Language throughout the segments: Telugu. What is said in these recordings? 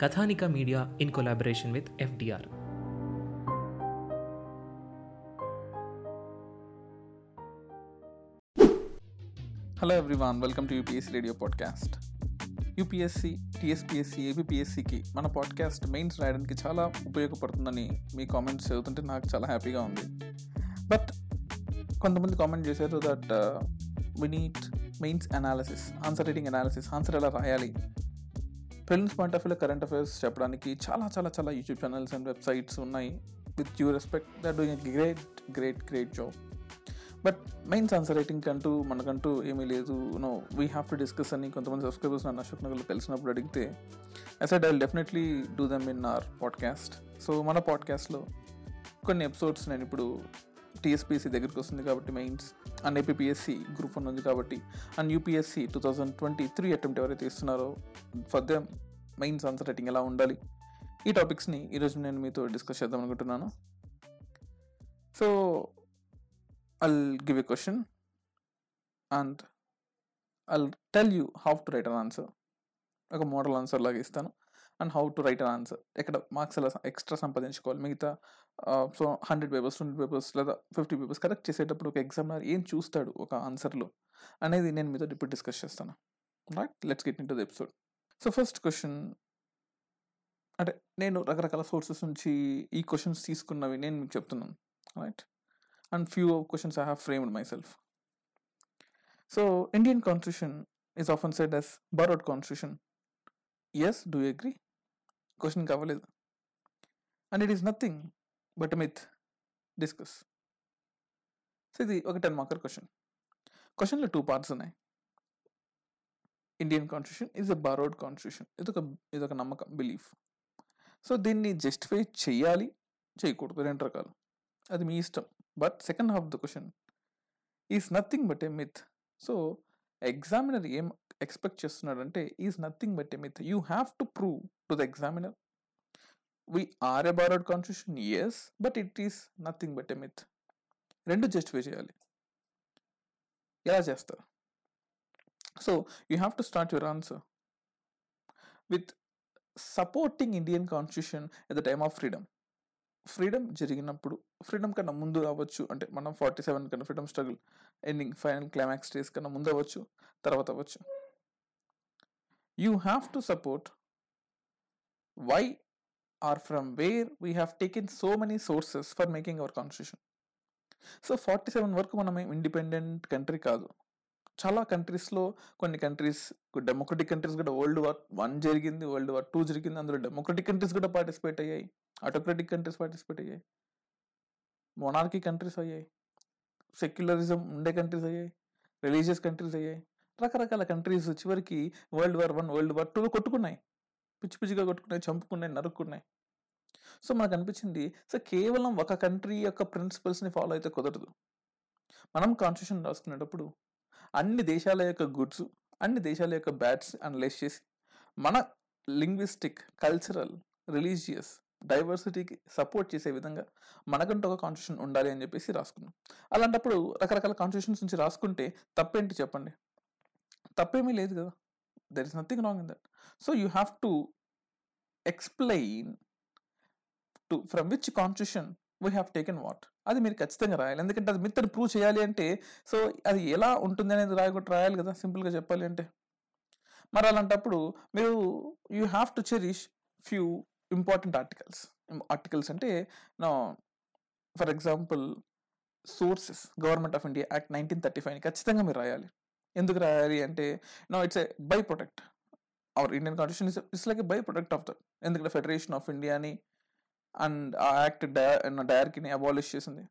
Kathanika media in collaboration with FDR. Hello everyone welcome to UPSC radio podcast UPSC TSPSC ఏబిపిఎస్సికి మన పాడ్కాస్ట్ మెయిన్స్ రాయడానికి చాలా ఉపయోగపడుతుందని మీ కామెంట్స్ చదువుతుంటే నాకు చాలా హ్యాపీగా ఉంది. బట్ కొంతమంది కామెంట్ చేశారు that we need mains analysis answer writing analysis answer ఎలా రాయాలి? ప్రిలిమ్స్ పాయింట్ ఆఫ్ వ్యూలో కరెంట్ అఫైర్స్ చెప్పడానికి చాలా చాలా చాలా యూట్యూబ్ ఛానల్స్ అండ్ వెబ్సైట్స్ ఉన్నాయి. With you respect that doing great great great job but mains answer writing అంటూ మనకంటూ ఏమీ లేదు. No we have to discuss అని కొంతమంది సబ్స్క్రైబర్స్ నన్ను అశోక్ నగర్లో కలిసినప్పుడు అడిగితే aside I definitely do them in our podcast so మన పాడ్కాస్ట్లో కొన్ని ఎపిసోడ్స్ నేను ఇప్పుడు టీఎస్పీఎస్సీ దగ్గరికి వస్తుంది కాబట్టి mains and APSC group one ఉంది కాబట్టి and UPSC two thousand twenty three attempt ఎవరైతే ఇస్తున్నారో for them mains answer writing ఎలా ఉండాలి? ఈ టాపిక్స్ని ఈరోజు నేను మీతో డిస్కస్ చేద్దాం అనుకుంటున్నాను. So I'll give a question and I'll tell you how to write an answer ఒక మోడల్ ఆన్సర్ లాగా ఇస్తాను. And how to write an answer. ఎక్కడ మార్క్స్ ఎలా ఎక్స్ట్రా సంపాదించుకోవాలి. మిగతా so hundred papers twenty papers లేదా ఫిఫ్టీ పేపర్స్ కరెక్ట్ చేసేటప్పుడు ఒక ఎగ్జామినర్ ఏం చూస్తాడు ఒక ఆన్సర్లో అనేది నేను మీతో ఇప్పుడు డిస్కస్ చేస్తాను. Right let's get into the episode so first question అంటే నేను రకరకాల సోర్సెస్ నుంచి ఈ క్వశ్చన్స్ తీసుకున్నవి నేను మీకు చెప్తున్నాను. Right and few questions I have framed myself so Indian constitution is often said as borrowed constitution as do agree question కావలేదు and it is nothing but myth discuss so ఇది ఒక టెన్ మార్కర్ క్వశ్చన్ క్వశ్చన్లో టూ పార్ట్స్ ఉన్నాయి. Indian constitution is a borrowed constitution ఇది ఒక నమ్మకం బిలీఫ్ సో దీన్ని జస్టిఫై చేయాలి చేయకూడదు రెండు రకాలు. అది మీ ఇష్టం. But second half the question is nothing but a myth so examiner ఏం ఎక్స్పెక్ట్ చేస్తున్నాడంటే is nothing but a myth you have to prove to the examiner. We are a borrowed constitution yes but it is nothing but a myth రెండు జస్టిఫై చేయాలి. ఎలా చేస్తారు? So you have to start your answer. With supporting Indian constitution at the time of freedom. Freedom జరిగినప్పుడు ఫ్రీడమ్ కన్నా ముందు అవ్వచ్చు అంటే మనం ఫార్టీ సెవెన్ కన్నా freedom struggle ending final climax days కన్నా ముందు అవ్వచ్చు తర్వాత అవ్వచ్చు. You have to support why are from where we have taken so many sources for making our constitution so forty seven వరకు మనం ఇండిపెండెంట్ కంట్రీ కాదు. చాలా కంట్రీస్లో కొన్ని కంట్రీస్ డెమోక్రటిక్ కంట్రీస్ కూడా వరల్డ్ వార్ వన్ జరిగింది వరల్డ్ వార్ టూ జరిగింది అందులో డెమోక్రటిక్ కంట్రీస్ కూడా పార్టిసిపేట్ అయ్యాయి ఆటోక్రటిక్ కంట్రీస్ పార్టిసిపేట్ అయ్యాయి మొనార్కీ కంట్రీస్ అయ్యాయి సెక్యులరిజం ఉండే కంట్రీస్ అయ్యాయి రిలీజియస్ కంట్రీస్ అయ్యాయి రకరకాల కంట్రీస్ చివరికి world war one world war two కొట్టుకున్నాయి. పిచ్చి పిచ్చిగా కొట్టుకున్నాయి చంపుకున్నాయి నరుక్కున్నాయి. సో మనకు అనిపించింది సో కేవలం ఒక కంట్రీ యొక్క ప్రిన్సిపల్స్ని ఫాలో అయితే కుదరదు. మనం కాన్స్టిట్యూషన్ రాసుకునేటప్పుడు అన్ని దేశాల యొక్క గుడ్స్ అన్ని దేశాల యొక్క బ్యాడ్స్ అనలైజ్ చేసి మన లింగ్విస్టిక్ కల్చరల్ రిలీజియస్ డైవర్సిటీకి సపోర్ట్ చేసే విధంగా మనకంటూ ఒక కాన్స్టిట్యూషన్ ఉండాలి అని చెప్పేసి రాసుకున్నాం. అలాంటప్పుడు రకరకాల కాన్స్టిట్యూషన్స్ నుంచి రాసుకుంటే తప్పేంటి చెప్పండి? తప్పేమీ లేదు కదా. There is nothing wrong in that so you have to explain to from which constitution we have taken what అది మీరు ఖచ్చితంగా రాయాలి. ఎందుకంటే అది మిత్తని ప్రూవ్ చేయాలి అంటే సో అది ఎలా ఉంటుంది అనేది రాయకుండా రాయాలి కదా సింపుల్గా చెప్పాలి అంటే. మరి అలాంటప్పుడు మీరు you have to cherish few important articles articles అంటే నా for example sources government of India act nineteen thirty five ఖచ్చితంగా మీరు రాయాలి. ఎందుకు రాయాలి అంటే no it's a by product our Indian constitution is it's like a by product of the ఎందుకంటే ఫెడరేషన్ ఆఫ్ ఇండియాని అండ్ ఆ యాక్ట్ డైర్కిని అబాలిష్ చేసింది.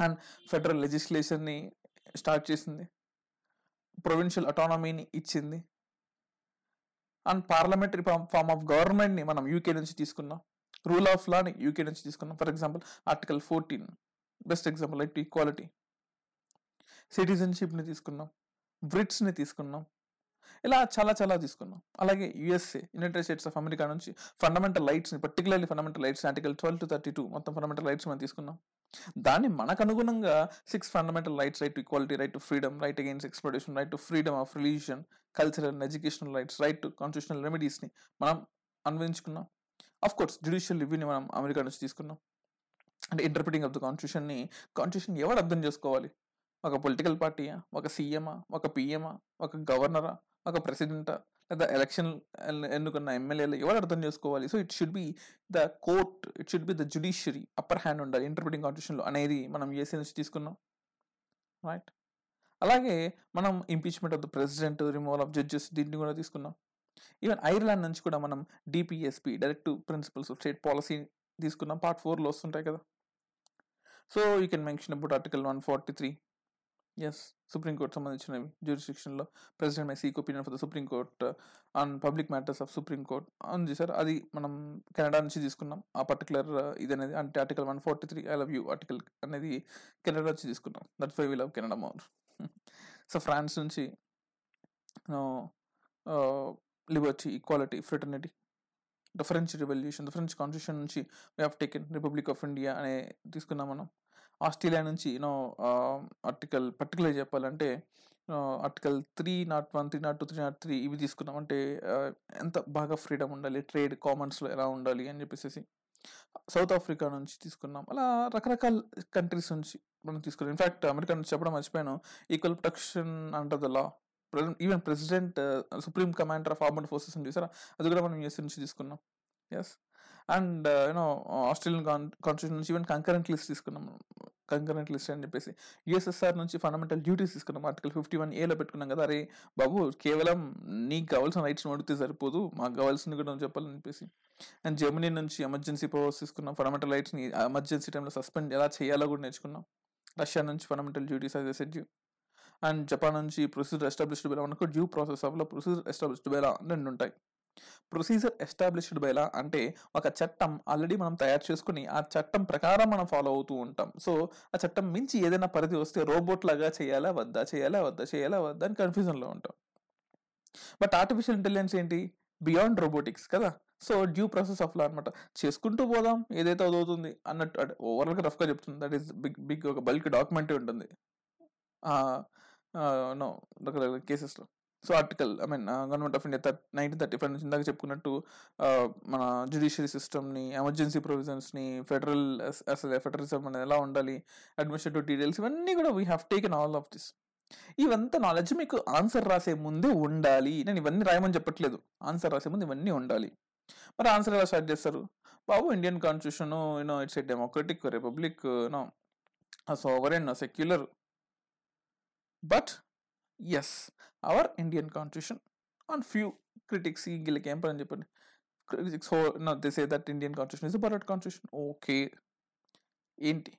అండ్ ఫెడరల్ లెజిస్లేషన్ని స్టార్ట్ చేసింది. ప్రొవిన్షియల్ అటానమీని ఇచ్చింది. అండ్ పార్లమెంటరీ ఫార్మ్ ఆఫ్ గవర్నమెంట్ని మనం యూకే నుంచి తీసుకున్నాం. రూల్ ఆఫ్ లాని యూకే నుంచి తీసుకున్నాం. For example article fourteen best example like equality సిటిజన్షిప్ని తీసుకున్నాం బ్రిట్స్ని తీసుకున్నాం ఇలా చాలా చాలా తీసుకున్నాం. అలాగే USA United States of America నుంచి fundamental రైట్స్ని particularly fundamental rights article twelve to thirty two మొత్తం ఫండమెంటల్ రైట్స్ మనం తీసుకున్నాం. దాన్ని మనకు అనుగుణంగా six fundamental rights right to equality right to freedom right against exploitation right to freedom of religion cultural and educational rights right to constitutional రెమెడీస్ని మనం అన్వయించుకున్నాం. అఫ్ కోర్స్ జ్యుడిషియల్ రివ్యూని మనం అమెరికా నుంచి తీసుకున్నాం. అంటే ఇంటర్ప్రిటింగ్ ఆఫ్ ద కాన్స్టిట్యూషన్ని కాన్స్టిట్యూషన్ ఎవరు అర్థం చేసుకోవాలి? ఒక పొలిటికల్ పార్టీయా ఒక సీఎమా ఒక పిఎమా ఒక గవర్నరా ఒక ప్రెసిడెంటా లేదా ఎలక్షన్ ఎన్నుకున్న ఎమ్మెల్యేలు ఎవరు అర్థం చేసుకోవాలి? So it should be the court it should be the judiciary upper hand ఉండాలి ఇంటర్ప్రిటింగ్ కాన్స్టిట్యూషన్లో అనేది మనం ఏసీ నుంచి తీసుకున్నాం? రైట్ అలాగే మనం impeachment of the president removal of judges దీన్ని కూడా తీసుకున్నాం. ఈవెన్ ఐర్లాండ్ నుంచి కూడా మనం DPSP direct principles of state policy తీసుకున్నాం. పార్ట్ ఫోర్లో వస్తుంటాయి కదా. So you can mention about article one forty three yes supreme court సంబంధించినవి జ్యూరిస్డిక్షన్లో president may seek opinion for the supreme court on public matters of supreme court ఉంది సార్ అది మనం కెనడా నుంచి తీసుకున్నాం. ఆ పర్టికులర్ ఇది అనేది అంటే article one forty three I love you article అనేది కెనడా నుంచి తీసుకున్నాం. That's why we love Canada more so France నుంచి liberty equality fraternity the French revolution the French constitution నుంచి we have taken republic of India అనే తీసుకున్నాం మనం. ఆస్ట్రేలియా నుంచి యూనో ఆర్టికల్ పర్టికులర్ చెప్పాలంటే article three nought one three nought two three nought three ఇవి తీసుకున్నాం. అంటే ఎంత బాగా ఫ్రీడమ్ ఉండాలి ట్రేడ్ కామన్స్లో ఎలా ఉండాలి అని చెప్పేసి సౌత్ ఆఫ్రికా నుంచి తీసుకున్నాం. అలా రకరకాల కంట్రీస్ నుంచి మనం తీసుకున్నాం. ఇన్ఫాక్ట్ అమెరికా నుంచి చెప్పడం మర్చిపోయాను. Equal protection under the law even president supreme commander of armed forces అని చూసారా? అది కూడా మనం యూఎస్ నుంచి తీసుకున్నాం. Yes and uh, you know Australian constitution నుంచి ఈవెన్ కంకరెంట్ లిస్ట్ తీసుకున్నాం. కంకరెంట్ లిస్ట్ అని చెప్పేసి. యూఎస్ఎస్ఆర్ నుంచి ఫండమెంటల్ డ్యూటీస్ తీసుకున్నాం. ఆర్టికల్ ఫిఫ్టీ వన్ ఏలో పెట్టుకున్నాం కదా. అరే బాబు కేవలం నీకు కావాల్సిన రైట్స్ అడిగితే సరిపోదు. మాకు కావాల్సింది కూడా చెప్పాలని చెప్పేసి. అండ్ జర్మనీ నుంచి ఎమర్జెన్సీ పవర్స్ తీసుకున్నాం. ఫండమెంటల్ రైట్స్ని ఎమర్జెన్సీ టైంలో సస్పెండ్ ఎలా చేయాలో కూడా నేర్చుకున్నాం. రష్యా నుంచి ఫండమెంటల్ డ్యూటీస్ అది సెట్ అండ్ జపాన్ నుంచి ప్రొసీజర్ ఎస్టాబ్లిష్డ్ బెలా లా మనకు డ్యూ ప్రాసెస్ ఆఫ్లో ప్రొసీజర్ ఎస్టాబ్లిష్డ్ బెలా రెండు ఉంటాయి. ప్రొసీజర్ ఎస్టాబ్లిష్డ్ బై లా అంటే ఒక చట్టం ఆల్రెడీ మనం తయారు చేసుకుని ఆ చట్టం ప్రకారం మనం ఫాలో అవుతూ ఉంటాం. సో ఆ చట్టం మించి ఏదైనా పరిధి వస్తే రోబోట్ లాగా చేయాలా వద్దా చేయాలా వద్దా చేయాలా వద్దా అని కన్ఫ్యూజన్లో ఉంటాం. బట్ ఆర్టిఫిషియల్ ఇంటెలిజెన్స్ ఏంటి? బియాండ్ రోబోటిక్స్ కదా. So due process of law అనమాట చేసుకుంటూ పోదాం ఏదైతే అవుతుంది అన్నట్టు ఓవరాల్గా రఫ్గా చెప్తుంది దట్ ఈస్ బిగ్ బిగ్ ఒక బల్క్ డాక్యుమెంట్ ఉంటుంది. నో రకరకాల కేసెస్లో. So article I mean government of India nineteen thirty five నుంచి ఇందాక చెప్పుకున్నట్టు మన జ్యుడిషియరీ సిస్టమ్ని ఎమర్జెన్సీ ప్రొవిజన్స్ని ఫెడరల్ అసలు ఫెడరలిజం అనేది ఎలా ఉండాలి అడ్మినిస్ట్రేటివ్ డీటెయిల్స్ ఇవన్నీ కూడా we have taken all of this ఇవంతా నాలెడ్జ్ మీకు ఆన్సర్ రాసే ముందే ఉండాలి. నేను ఇవన్నీ రాయమని చెప్పట్లేదు. ఆన్సర్ రాసే ముందు ఇవన్నీ ఉండాలి. మరి ఆన్సర్ ఎలా స్టార్ట్ చేస్తారు? బాబు Indian constitution you know it's a democratic republic you know sovereign secular but yes our Indian constitution on few critics వీళ్ళకి ఏం పని చెప్పండి critics no this a that Indian constitution is borrowed constitution okay ఏంటి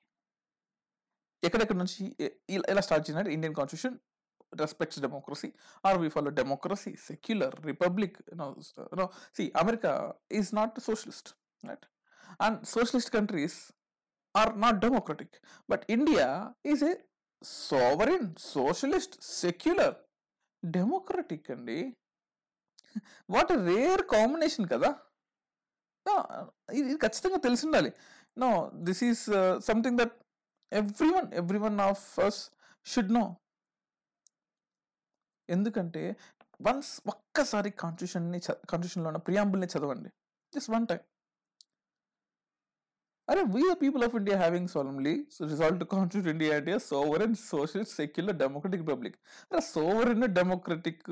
ఎక్కడెక్కడ నుంచి ఇలా స్టార్ట్ చేసినారు Indian constitution respects democracy or we follow democracy secular republic no see America is not socialist right and socialist countries are not democratic but India is a sovereign socialist secular democratic అండి. వాట్ రేర్ కాంబినేషన్ కదా. ఇది ఖచ్చితంగా తెలిసి ఉండాలి know this is something that every one every one of us should know ఎందుకంటే వన్స్ ఒక్కసారి కాన్స్టిట్యూషన్ని కాన్స్టిట్యూషన్లో ఉన్న ప్రియాంబుల్ని చదవండి. Just one time. అరే we the people of India having solemnly resolve to constitute India అంటే sovereign socialist secular democratic republic అరే సోవరెన్ డెమోక్రటిక్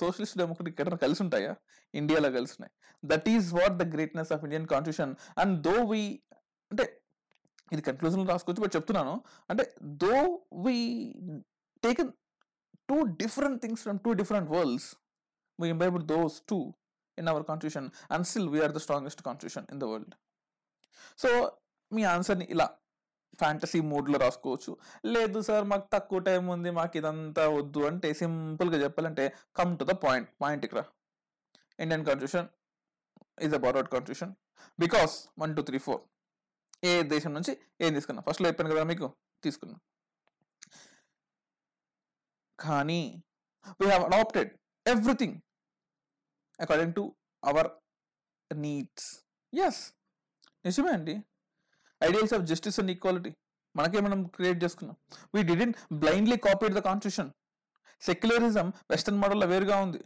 సోషలిస్ట్ డెమోక్రటిక్ ఎక్కడ కలిసి ఉంటాయా? ఇండియాలో కలిసి ఉన్నాయి. That is what the greatness of Indian constitution and though we అంటే ఇది కన్క్లూజన్ రాసుకోవచ్చు బట్ చెప్తున్నాను. అంటే though we taken two different things from two different worlds we imbibe those two in our constitution and still we are the strongest constitution in the world so మీ ఆన్సర్ని ఇలా ఫ్యాంటసీ మూడ్లో రాసుకోవచ్చు. లేదు సార్ మాకు తక్కువ టైం ఉంది మాకు ఇదంతా వద్దు అంటే సింపుల్గా చెప్పాలంటే come to the point point ఇక్కడ Indian constitution is a borrowed constitution because one two three four. ఏ దేశం నుంచి ఏం తీసుకున్నా. ఫస్ట్లో చెప్పాను కదా మీకు తీసుకున్నా. కానీ we have adapted everything according to our needs yes నిజమే అండి. Ideals of justice and equality మనకే మనం క్రియేట్ చేసుకున్నాం we didn't blindly copied the constitution secularism western మోడల్లో వేరుగా ఉంది.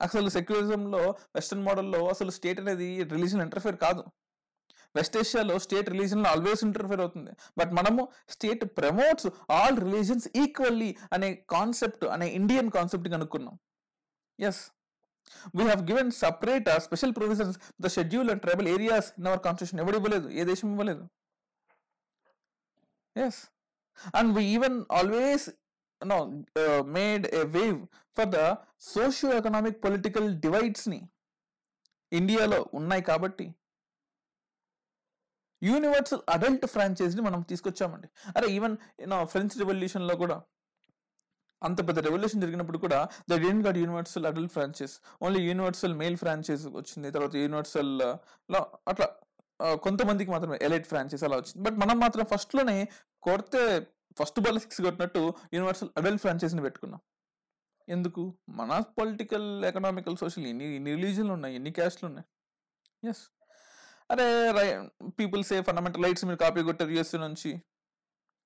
అసలు సెక్యులరిజంలో వెస్టర్న్ మోడల్లో అసలు స్టేట్ అనేది రిలీజన్ ఇంటర్ఫేర్ కాదు. వెస్ట్ ఏషియాలో స్టేట్ రిలీజన్లో ఆల్వేస్ ఇంటర్ఫేర్ అవుతుంది. బట్ మనము state promotes all religions equally అనే కాన్సెప్ట్ అనే Indian concept కనుక్కున్నాం yes we have given separate special provisions the schedule and tribal areas in our constitution ఎవరు ఇవ్వలేదు? ఏ దేశం ఇవ్వలేదు? Yes and we even always no made a wave for the socio economic political డివైడ్స్ని ఇండియాలో ఉన్నాయి కాబట్టి యూనివర్సల్ అడల్ట్ ఫ్రాంచైజ్ని మనం తీసుకొచ్చామండి. అరే ఈవెన్ ఫ్రెంచ్ రెవల్యూషన్లో కూడా అంత పెద్ద రెవల్యూషన్ జరిగినప్పుడు కూడా the dent got universal adult franchise only universal male franchise వచ్చింది. తర్వాత యూనివర్సల్లో అట్లా కొంతమందికి మాత్రమే ఎలైట్ ఫ్రాంచైజ్ అలా వచ్చింది. బట్ మనం మాత్రం ఫస్ట్లోనే కొడితే ఫస్ట్ బాల్ సిక్స్ కొట్టినట్టు యూనివర్సల్ అడల్ట్ ఫ్రాంచైజ్ని పెట్టుకున్నాం. ఎందుకు? మన పొలిటికల్ ఎకనామికల్ సోషల్ ఎన్ని ఎన్ని రిలీజన్లు ఉన్నాయి? ఎన్ని క్యాస్ట్లు ఉన్నాయి? ఎస్ అరే రై పీపుల్ సే ఫండమెంటల్ రైట్స్ మీరు కాపీ కొట్టారు యూఎస్ నుంచి.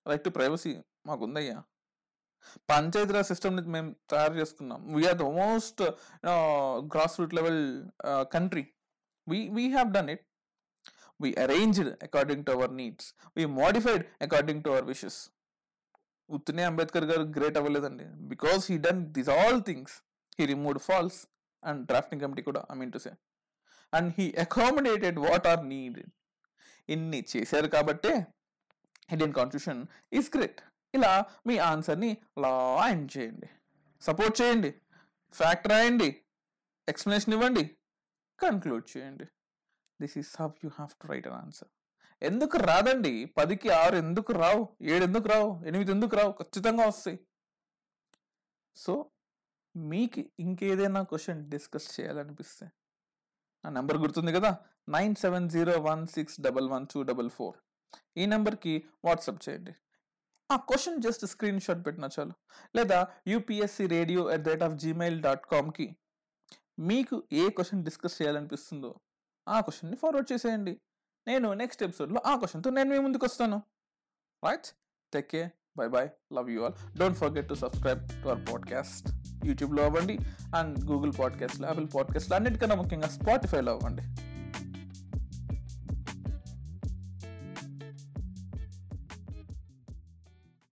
రైట్ టు ప్రైవసీ మాకుందయ్యా. పంచాయతీరాజ్ సిస్టమ్ మేము తయారు చేసుకున్నాం. We're the most grass root level country we we have done it we arranged according to our needs we modified according to our wishes ఉత్తనే Ambedkar గారు గ్రేట్ అవ్వలేదండి. Because he done this all things he removed falls and drafting committee కూడా I mean to say and he accommodated what are needed ఇన్ని చేశారు కాబట్టే ఇండియన్ కాన్స్టిట్యూషన్ ఈస్ గ్రేట్ ఇలా మీ ఆన్సర్ని లా ఎండ్ చేయండి. సపోర్ట్ చేయండి. ఫ్యాక్ట్ రాయండి. ఎక్స్ప్లెనేషన్ ఇవ్వండి. కన్క్లూడ్ చేయండి. This is how you have to write an answer. ఎందుకు రాదండి? పదికి ఆరు ఎందుకు రావు? ఏడు ఎందుకు రావు? ఎనిమిది ఎందుకు రావు? ఖచ్చితంగా వస్తాయి. సో మీకు ఇంకేదైనా క్వశ్చన్ డిస్కస్ చేయాలనిపిస్తే నా నెంబర్ గుర్తుంది కదా? Nine seven zero one six double one two double four. ఈ నెంబర్కి వాట్సాప్ చేయండి. ఆ క్వశ్చన్ జస్ట్ స్క్రీన్ షాట్ పెట్టినా చాలు. లేదా UPSC radio at the rate of Gmail dot కామ్కి మీకు ఏ క్వశ్చన్ డిస్కస్ చేయాలనిపిస్తుందో ఆ క్వశ్చన్ని ఫార్వర్డ్ చేసేయండి. నేను నెక్స్ట్ ఎపిసోడ్లో ఆ క్వశ్చన్తో నేను మీ ముందుకు వస్తాను. Right? Take care. Bye bye love you all. Don't forget to subscribe to our podcast. యూట్యూబ్లో అవ్వండి. అండ్ గూగుల్ పాడ్కాస్ట్లో యాపిల్ పాడ్కాస్ట్లో అన్నిటికన్నా ముఖ్యంగా స్పాటిఫైలో అవ్వండి.